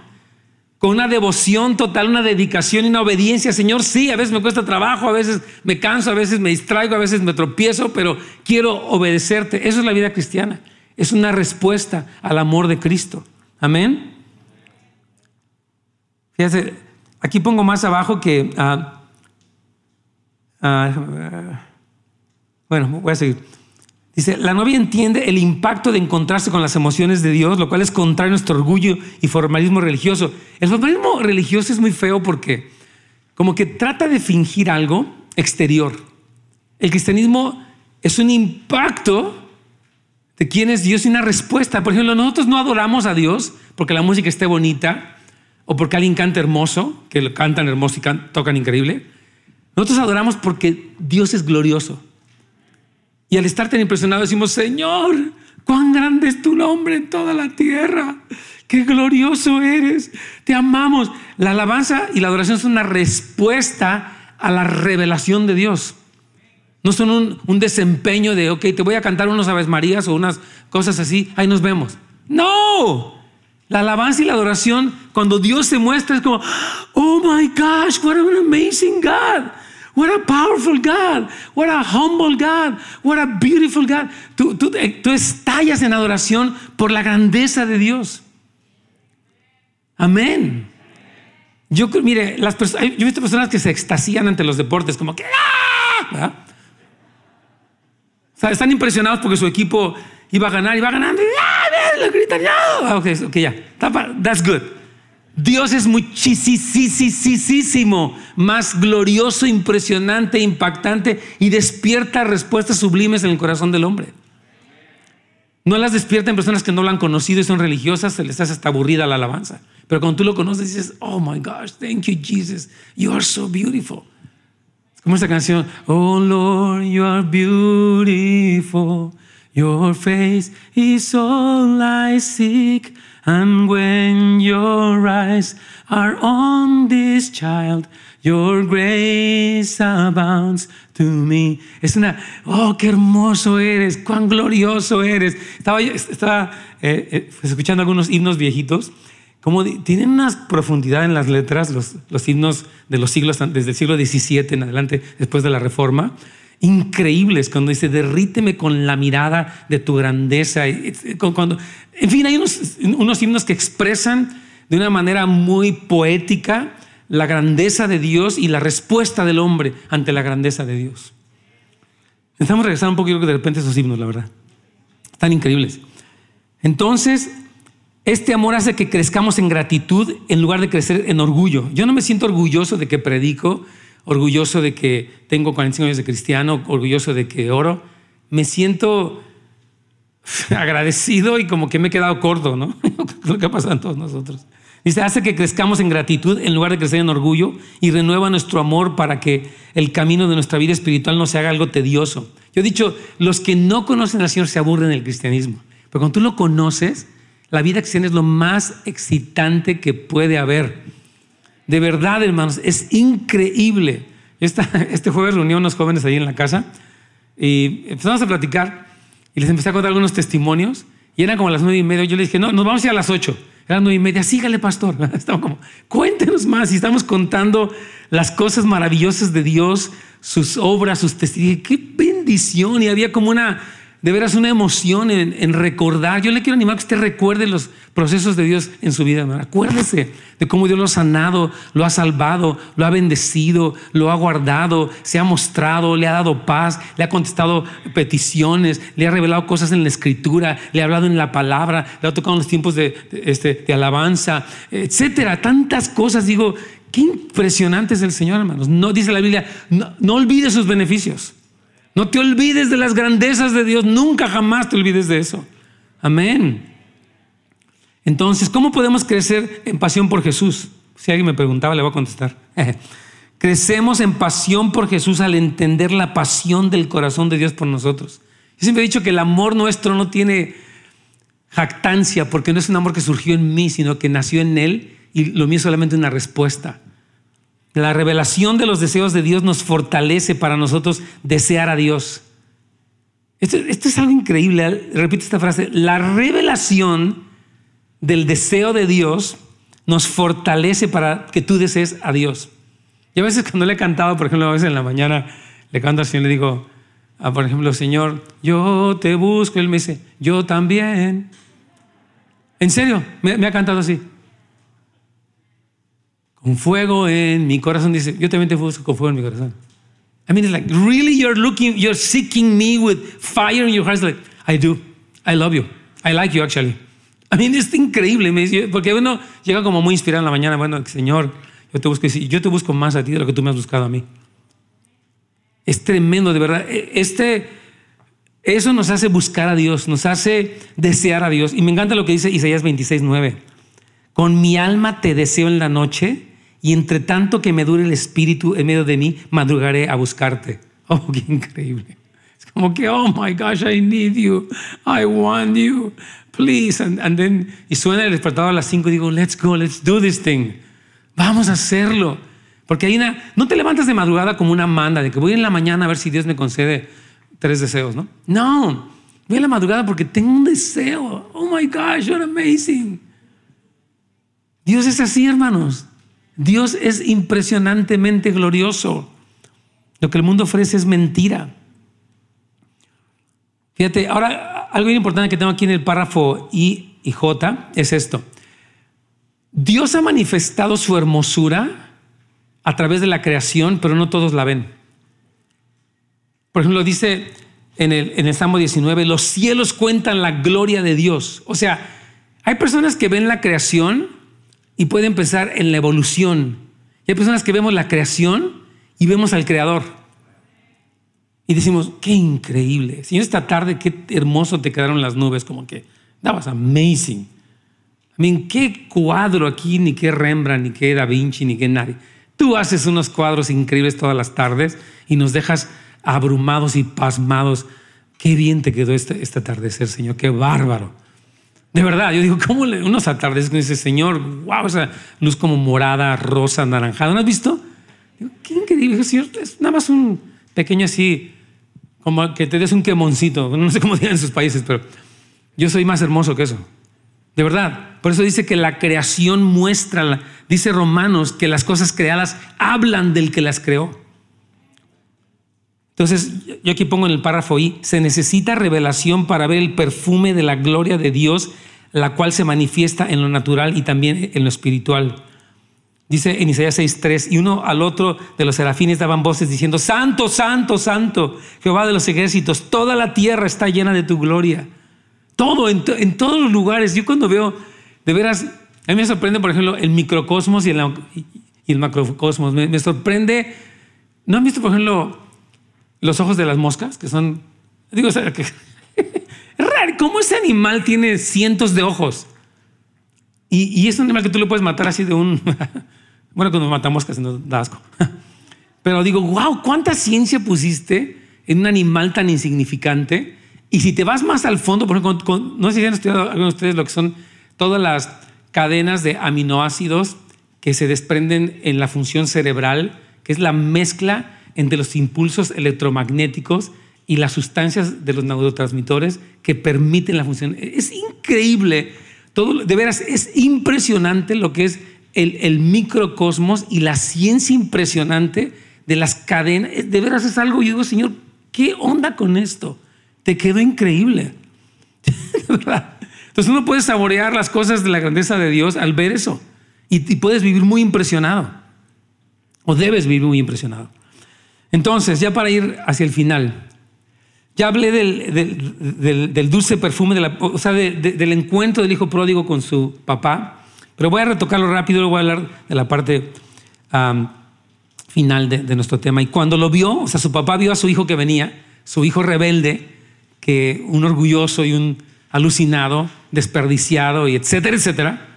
con una devoción total, una dedicación y una obediencia. Señor, sí, a veces me cuesta trabajo, a veces me canso, a veces me distraigo, a veces me tropiezo, pero quiero obedecerte. Eso es la vida cristiana. Es una respuesta al amor de Cristo. Amén. Fíjate, aquí pongo más abajo que... Ah, ah, bueno, voy a seguir. Dice, la novia entiende el impacto de encontrarse con las emociones de Dios, lo cual es contrario a nuestro orgullo y formalismo religioso. El formalismo religioso es muy feo porque como que trata de fingir algo exterior. El cristianismo es un impacto de quién es Dios y una respuesta. Por ejemplo, nosotros no adoramos a Dios porque la música esté bonita o porque alguien canta hermoso, que cantan hermoso y tocan increíble. Nosotros adoramos porque Dios es glorioso. Y al estar tan impresionados decimos, Señor, cuán grande es tu nombre en toda la tierra. Qué glorioso eres. Te amamos. La alabanza y la adoración son una respuesta a la revelación de Dios. No son un, desempeño de, ok, te voy a cantar unos Aves Marías o unas cosas así, ahí nos vemos. No. La alabanza y la adoración, cuando Dios se muestra, es como, oh my gosh, what an amazing God. What a powerful God. What a humble God. What a beautiful God. Tú, eh, estallas en adoración por la grandeza de Dios. Amén. Yo, mire, las yo he visto personas que se extasían ante los deportes, como que ¡ah! O están impresionados porque su equipo iba a ganar, iba ganando, y ¡ah! Le gritan, ¡ah! Ok, ok, ya. That's good. Dios es muchísimo más glorioso, impresionante, impactante y despierta respuestas sublimes en el corazón del hombre. No las despierta en personas que no lo han conocido y son religiosas, se les hace hasta aburrida la alabanza. Pero cuando tú lo conoces dices, oh my gosh, thank you Jesus, you are so beautiful. Como esa canción, oh Lord, you are beautiful, your face is all I seek. And when your eyes are on this child, your grace abounds to me. Es una, oh, qué hermoso eres, cuán glorioso eres. Estaba, estaba eh, eh, escuchando algunos himnos viejitos, como tienen una profundidad en las letras, los, los himnos de los siglos, desde el siglo XVII en adelante, después de la Reforma increíbles cuando dice, derríteme con la mirada de tu grandeza. Cuando, en fin, hay unos, unos himnos que expresan de una manera muy poética la grandeza de Dios y la respuesta del hombre ante la grandeza de Dios. Necesitamos regresar un poquito de repente esos himnos, la verdad. Están increíbles. Entonces, este amor hace que crezcamos en gratitud en lugar de crecer en orgullo. Yo no me siento orgulloso de que predico, orgulloso de que tengo 45 años de cristiano, orgulloso de que oro. Me siento agradecido y como que me he quedado corto, ¿no? Lo que ha pasado en todos nosotros. Dice, hace que crezcamos en gratitud en lugar de crecer en orgullo y renueva nuestro amor para que el camino de nuestra vida espiritual no se haga algo tedioso. Yo he dicho, los que no conocen al Señor se aburren del cristianismo, pero cuando tú lo conoces, la vida cristiana es lo más excitante que puede haber. De verdad, hermanos, es increíble. Este jueves reuní a unos jóvenes ahí en la casa y empezamos a platicar y les empecé a contar algunos testimonios y eran como las nueve y media. Yo les dije, no, nos vamos a ir a las ocho. Eran nueve y media, sígale, pastor. Estamos como, cuéntenos más. Y estamos contando las cosas maravillosas de Dios, sus obras, sus testimonios. Qué bendición. Y había como una de veras una emoción en, recordar. Yo le quiero animar a que usted recuerde los procesos de Dios en su vida. Acuérdese de cómo Dios lo ha sanado, lo ha salvado, lo ha bendecido, lo ha guardado, se ha mostrado, le ha dado paz, le ha contestado peticiones, le ha revelado cosas en la escritura, le ha hablado en la palabra, le ha tocado en los tiempos de, este, de alabanza, etcétera. Tantas cosas. Digo, qué impresionante es el Señor, hermanos. No dice la Biblia, no, no olvide sus beneficios. No te olvides de las grandezas de Dios, nunca jamás te olvides de eso. Amén. Entonces, ¿cómo podemos crecer en pasión por Jesús? Si alguien me preguntaba, le voy a contestar. Crecemos en pasión por Jesús al entender la pasión del corazón de Dios por nosotros. Yo siempre he dicho que el amor nuestro no tiene jactancia, porque no es un amor que surgió en mí, sino que nació en Él y lo mío es solamente una respuesta. La revelación de los deseos de Dios nos fortalece para nosotros desear a Dios. Esto, es algo increíble. Repito esta frase. La revelación del deseo de Dios nos fortalece para que tú desees a Dios. Y a veces cuando le he cantado, por ejemplo, a veces en la mañana le canto al Señor, le digo, ah, por ejemplo, Señor, yo te busco. Él me dice, yo también. En serio, me ha cantado así con fuego en mi corazón. Dice, yo también te busco con fuego en mi corazón. I mean, it's like, really, you're looking, you're seeking me with fire in your heart. It's like, I do. I love you. I like you, actually. I mean, es increíble. Porque uno llega como muy inspirado en la mañana. Bueno, Señor, yo te busco, yo te busco más a ti de lo que tú me has buscado a mí. Es tremendo, de verdad. E, este, eso nos hace buscar a Dios, nos hace desear a Dios. Y me encanta lo que dice Isaías 26, 9. Con mi alma te deseo en la noche y entre tanto que me dure el espíritu en medio de mí, madrugaré a buscarte. Oh, qué increíble. Es como que, oh my gosh, I need you. I want you. Please. And, then, y suena el despertador a las 5 y digo, let's go, let's do this thing. Vamos a hacerlo. Porque hay una, no te levantas de madrugada como una manda de que voy en la mañana a ver si Dios me concede tres deseos, ¿no? No, voy en la madrugada porque tengo un deseo. Oh my gosh, you're amazing. Dios es así, hermanos. Dios es impresionantemente glorioso. Lo que el mundo ofrece es mentira. Fíjate, ahora algo importante que tengo aquí en el párrafo I y J es esto. Dios ha manifestado su hermosura a través de la creación, pero no todos la ven. Por ejemplo, dice en el, en el Salmo 19, los cielos cuentan la gloria de Dios. O sea, hay personas que ven la creación y pueden pensar en la evolución. Y hay personas que vemos la creación y vemos al creador. Y decimos, qué increíble. Señor, esta tarde, qué hermoso te quedaron las nubes, como que, that was amazing. I mean, qué cuadro aquí, ni qué Rembrandt, ni qué Da Vinci, ni qué nadie. Tú haces unos cuadros increíbles todas las tardes y nos dejas abrumados y pasmados. Qué bien te quedó este, este atardecer, Señor, qué bárbaro. De verdad, yo digo, ¿cómo le, unos atardeceres con ese Señor? Wow, esa luz como morada, rosa, anaranjada. ¿No has visto? Digo, qué increíble, Señor. Es nada más un pequeño así, como que te des un quemoncito. No sé cómo digan en sus países, pero yo soy más hermoso que eso. De verdad. Por eso dice que la creación muestra, dice Romanos, que las cosas creadas hablan del que las creó. Entonces, yo aquí pongo en el párrafo I, se necesita revelación para ver el perfume de la gloria de Dios, la cual se manifiesta en lo natural y también en lo espiritual. Dice en Isaías 6:3, y uno al otro de los serafines daban voces diciendo, Santo, Santo, Santo, Jehová de los ejércitos, toda la tierra está llena de tu gloria. Todo, en, todos los lugares. Yo cuando veo, de veras, a mí me sorprende, por ejemplo, el microcosmos y el, macrocosmos. Me, me sorprende, ¿no han visto, por ejemplo, los ojos de las moscas, que son, digo, es ¿cómo ese animal tiene cientos de ojos? Y, es un animal que tú le puedes matar así de un... bueno, cuando matamos casi nos da asco. Pero digo, wow, ¿cuánta ciencia pusiste en un animal tan insignificante? Y si te vas más al fondo, por ejemplo, no sé si han estudiado algunos de ustedes lo que son todas las cadenas de aminoácidos que se desprenden en la función cerebral, que es la mezcla entre los impulsos electromagnéticos y las sustancias de los neurotransmisores que permiten la función. Es increíble, todo, de veras, es impresionante lo que es el, el microcosmos y la ciencia impresionante de las cadenas. De veras es algo, yo digo, Señor, ¿qué onda con esto? Te quedó increíble. Entonces uno puede saborear las cosas de la grandeza de Dios al ver eso y, y puedes vivir muy impresionado o debes vivir muy impresionado. Entonces, ya para ir hacia el final, ya hablé del, dulce perfume, o sea, del encuentro del hijo pródigo con su papá, pero voy a retocarlo rápido, luego voy a hablar de la parte final de, nuestro tema. Y cuando lo vio, o sea, su papá vio a su hijo que venía, su hijo rebelde, que un orgulloso y un alucinado, desperdiciado y etcétera, etcétera,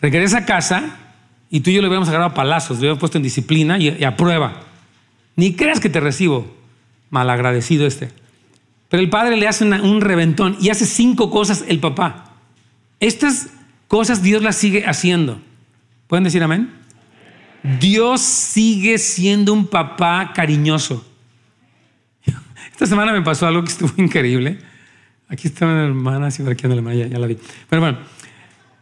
regresa a casa y tú y yo le hubiéramos agarrado a palazos, le hubiéramos puesto en disciplina y, y a prueba. Ni creas que te recibo, malagradecido este. Pero el padre le hace un reventón y hace cinco cosas el papá. Estas cosas Dios las sigue haciendo. ¿Pueden decir amén? Dios sigue siendo un papá cariñoso. Esta semana me pasó algo que estuvo increíble. Aquí está una hermana, sí, aquí anda la hermana, ya, la vi. Pero bueno,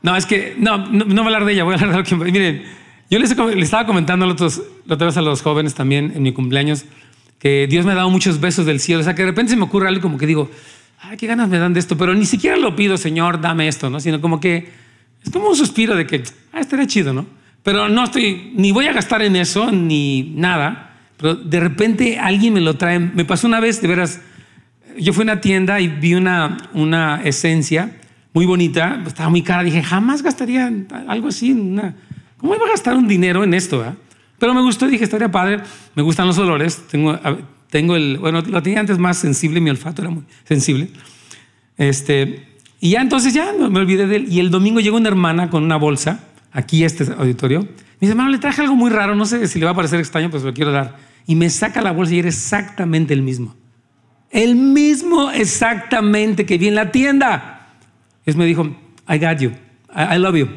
no, es que, no, no, voy a hablar de ella, voy a hablar de algo que, miren, yo les, estaba comentando la otra a los jóvenes también en mi cumpleaños que Dios me ha dado muchos besos del cielo. O sea, que de repente se me ocurre algo como que digo, ay, qué ganas me dan de esto, pero ni siquiera lo pido, Señor, dame esto, ¿no? Sino como que es como un suspiro de que, ah, estaría chido, ¿no? Pero no estoy, ni voy a gastar en eso, ni nada. Pero de repente alguien me lo trae. Me pasó una vez, de veras, yo fui a una tienda y vi una, una esencia muy bonita, estaba muy cara. Dije, jamás gastaría algo así, una ¿Cómo iba a gastar un dinero en esto? Eh? Pero me gustó, dije, estaría padre. Me gustan los olores. Tengo, tengo el, bueno, lo tenía antes más sensible, mi olfato era muy sensible. Este, y ya entonces ya me olvidé de él. Y el domingo llegó una hermana con una bolsa, aquí este auditorio. Me dice, hermano, le traje algo muy raro, no sé si le va a parecer extraño, pues lo quiero dar. Y me saca la bolsa y era exactamente el mismo. El mismo exactamente que vi en la tienda. Es me dijo, I got you, I love you.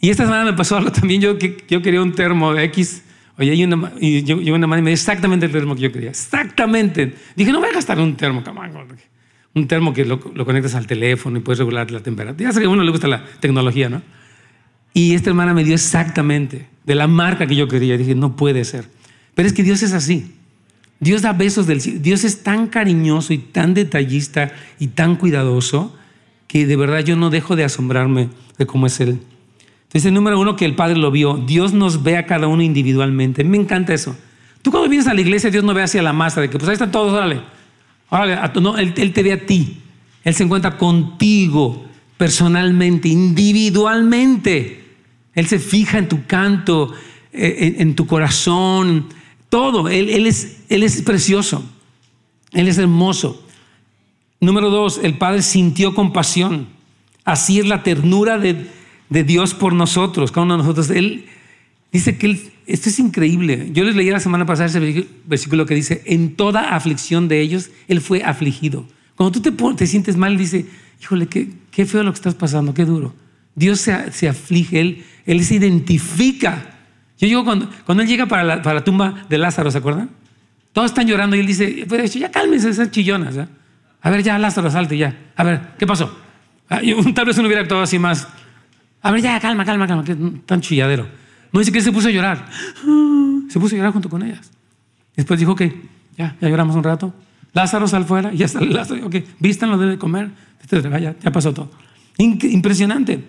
Y esta semana me pasó algo también. Yo, yo quería un termo de X. Oye, y, una, y yo, una madre me dio exactamente el termo que yo quería. Exactamente. Dije, no voy a gastar un termo, Un termo que lo, lo, conectas al teléfono y puedes regular la temperatura. Ya sé que a uno le gusta la tecnología, ¿no? Y esta hermana me dio exactamente de la marca que yo quería. Dije, no puede ser. Pero es que Dios es así. Dios da besos del cielo. Dios es tan cariñoso y tan detallista y tan cuidadoso que de verdad yo no dejo de asombrarme de cómo es Él. Entonces, número uno, que el Padre lo vio. Dios nos ve a cada uno individualmente. Me encanta eso. Tú cuando vienes a la iglesia, Dios no ve hacia la masa, de que pues ahí están todos, órale. él, te ve a ti. Él se encuentra contigo personalmente, individualmente. Él se fija en tu canto, eh, en, tu corazón, todo. Él, es, él es precioso. Él es hermoso. Número dos, el Padre sintió compasión. Así es la ternura de, de Dios por nosotros, cada uno de nosotros. Él dice que esto es increíble. Yo les leí la semana pasada ese versículo que dice, en toda aflicción de ellos, Él fue afligido. Cuando tú te, te sientes mal, dice, híjole, qué, feo lo que estás pasando, qué duro. Dios se, aflige, él, él se identifica. Yo digo, cuando, Él llega para la, tumba de Lázaro, ¿se acuerdan? Todos están llorando y Él dice, pues, ya cálmense esas chillonas. A ver, ya Lázaro, salte ya. A ver, ¿qué pasó? Ah, tal vez uno hubiera actuado así más, a ver, ya, calma, calma, calma, que tan chilladero. No dice que se puso a llorar. Se puso a llorar junto con ellas. Después dijo, ok, ya, ya lloramos un rato. Lázaro sal fuera, y ya está Lázaro, ok, vistan lo debe comer. Ya, ya pasó todo. Impresionante,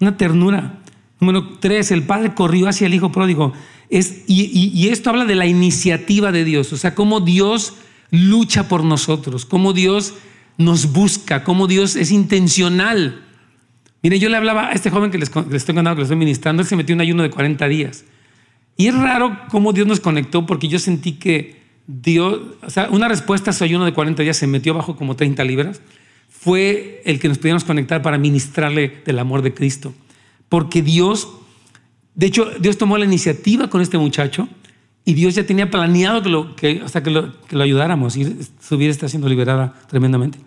una ternura. Número tres, el padre corrió hacia el hijo pródigo. Es, y, y, esto habla de la iniciativa de Dios, o sea, cómo Dios lucha por nosotros, cómo Dios nos busca, cómo Dios es intencional Mire, yo le hablaba a este joven que les, estoy contando, que les estoy ministrando, él se metió en un ayuno de 40 días. Y es raro cómo Dios nos conectó porque yo sentí que Dios, o sea, una respuesta a su ayuno de 40 días se metió bajo como 30 libras. fue el que nos pudiéramos conectar para ministrarle del amor de Cristo. Porque Dios, de hecho, Dios tomó la iniciativa con este muchacho y Dios ya tenía planeado que lo, que, que lo, que lo ayudáramos y su vida está siendo liberada tremendamente.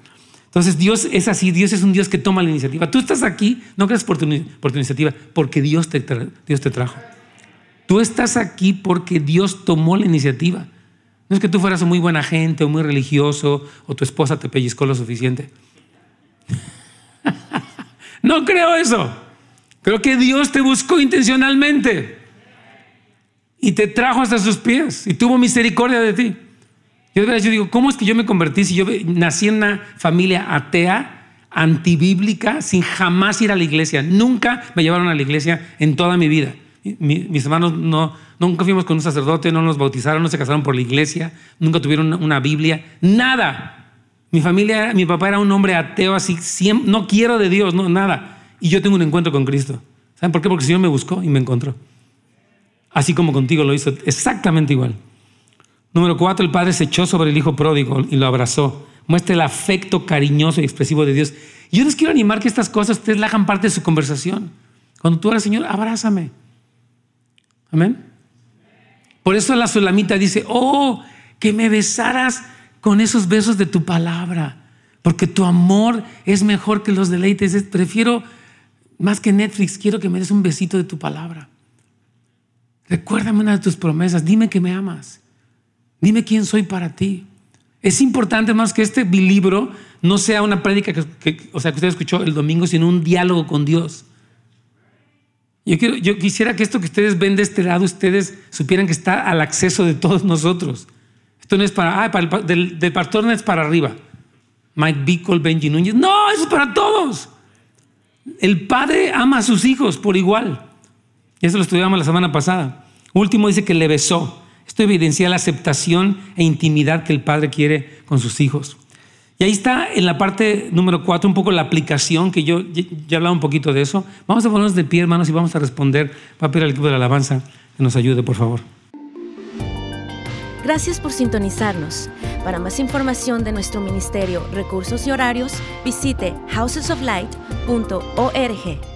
Entonces Dios es así, Dios es un Dios que toma la iniciativa. Tú estás aquí, no tu, por tu iniciativa, porque Dios te, Dios te trajo. Tú estás aquí porque Dios tomó la iniciativa. No es que tú fueras muy buena gente o muy religioso o tu esposa te pellizcó lo suficiente. no creo eso. Creo que Dios te buscó intencionalmente y te trajo hasta sus pies y tuvo misericordia de ti. Yo, yo digo, ¿cómo es que yo me convertí si yo nací en una familia atea, antibíblica, sin jamás ir a la iglesia? Nunca me llevaron a la iglesia en toda mi vida. mis hermanos no, nunca fuimos con un sacerdote, no nos bautizaron, no se casaron por la iglesia, nunca tuvieron una, Biblia, nada. Mi familia, mi papá era un hombre ateo, así, no quiero de Dios, no, nada. Y yo tengo un encuentro con Cristo. ¿Saben por qué? Porque el Señor me buscó y me encontró. Así como contigo lo hizo exactamente igual. Número cuatro, el padre se echó sobre el hijo pródigo y lo abrazó. Muestra el afecto cariñoso y expresivo de Dios. Yo les quiero animar que estas cosas ustedes le hagan parte de su conversación. Cuando tú eres Señor, abrázame. Amén. Por eso la solamita dice, oh, que me besaras con esos besos de tu palabra, porque tu amor es mejor que los deleites. Prefiero, más que Netflix, quiero que me des un besito de tu palabra. Recuérdame una de tus promesas, dime que me amas. Dime quién soy para ti. Es importante más que este libro no sea una prédica que, o sea, que usted escuchó el domingo, sino un diálogo con Dios. Yo, quiero, yo quisiera que esto que ustedes ven de este lado, ustedes supieran que está al acceso de todos nosotros. Esto no es para, ah, el, del, pastor no es para arriba. Mike Bickle, Benji Núñez. No, eso es para todos. El padre ama a sus hijos por igual. Y eso lo estudiamos la semana pasada. Último dice que le besó. Esto evidencia la aceptación e intimidad que el padre quiere con sus hijos. Y ahí está en la parte número cuatro un poco la aplicación, que yo ya he hablado un poquito de eso. Vamos a ponernos de pie, hermanos, y vamos a responder. Va a pedir al equipo de la alabanza que nos ayude, por favor. Gracias por sintonizarnos. Para más información de nuestro ministerio, recursos y horarios, visite housesoflight.org.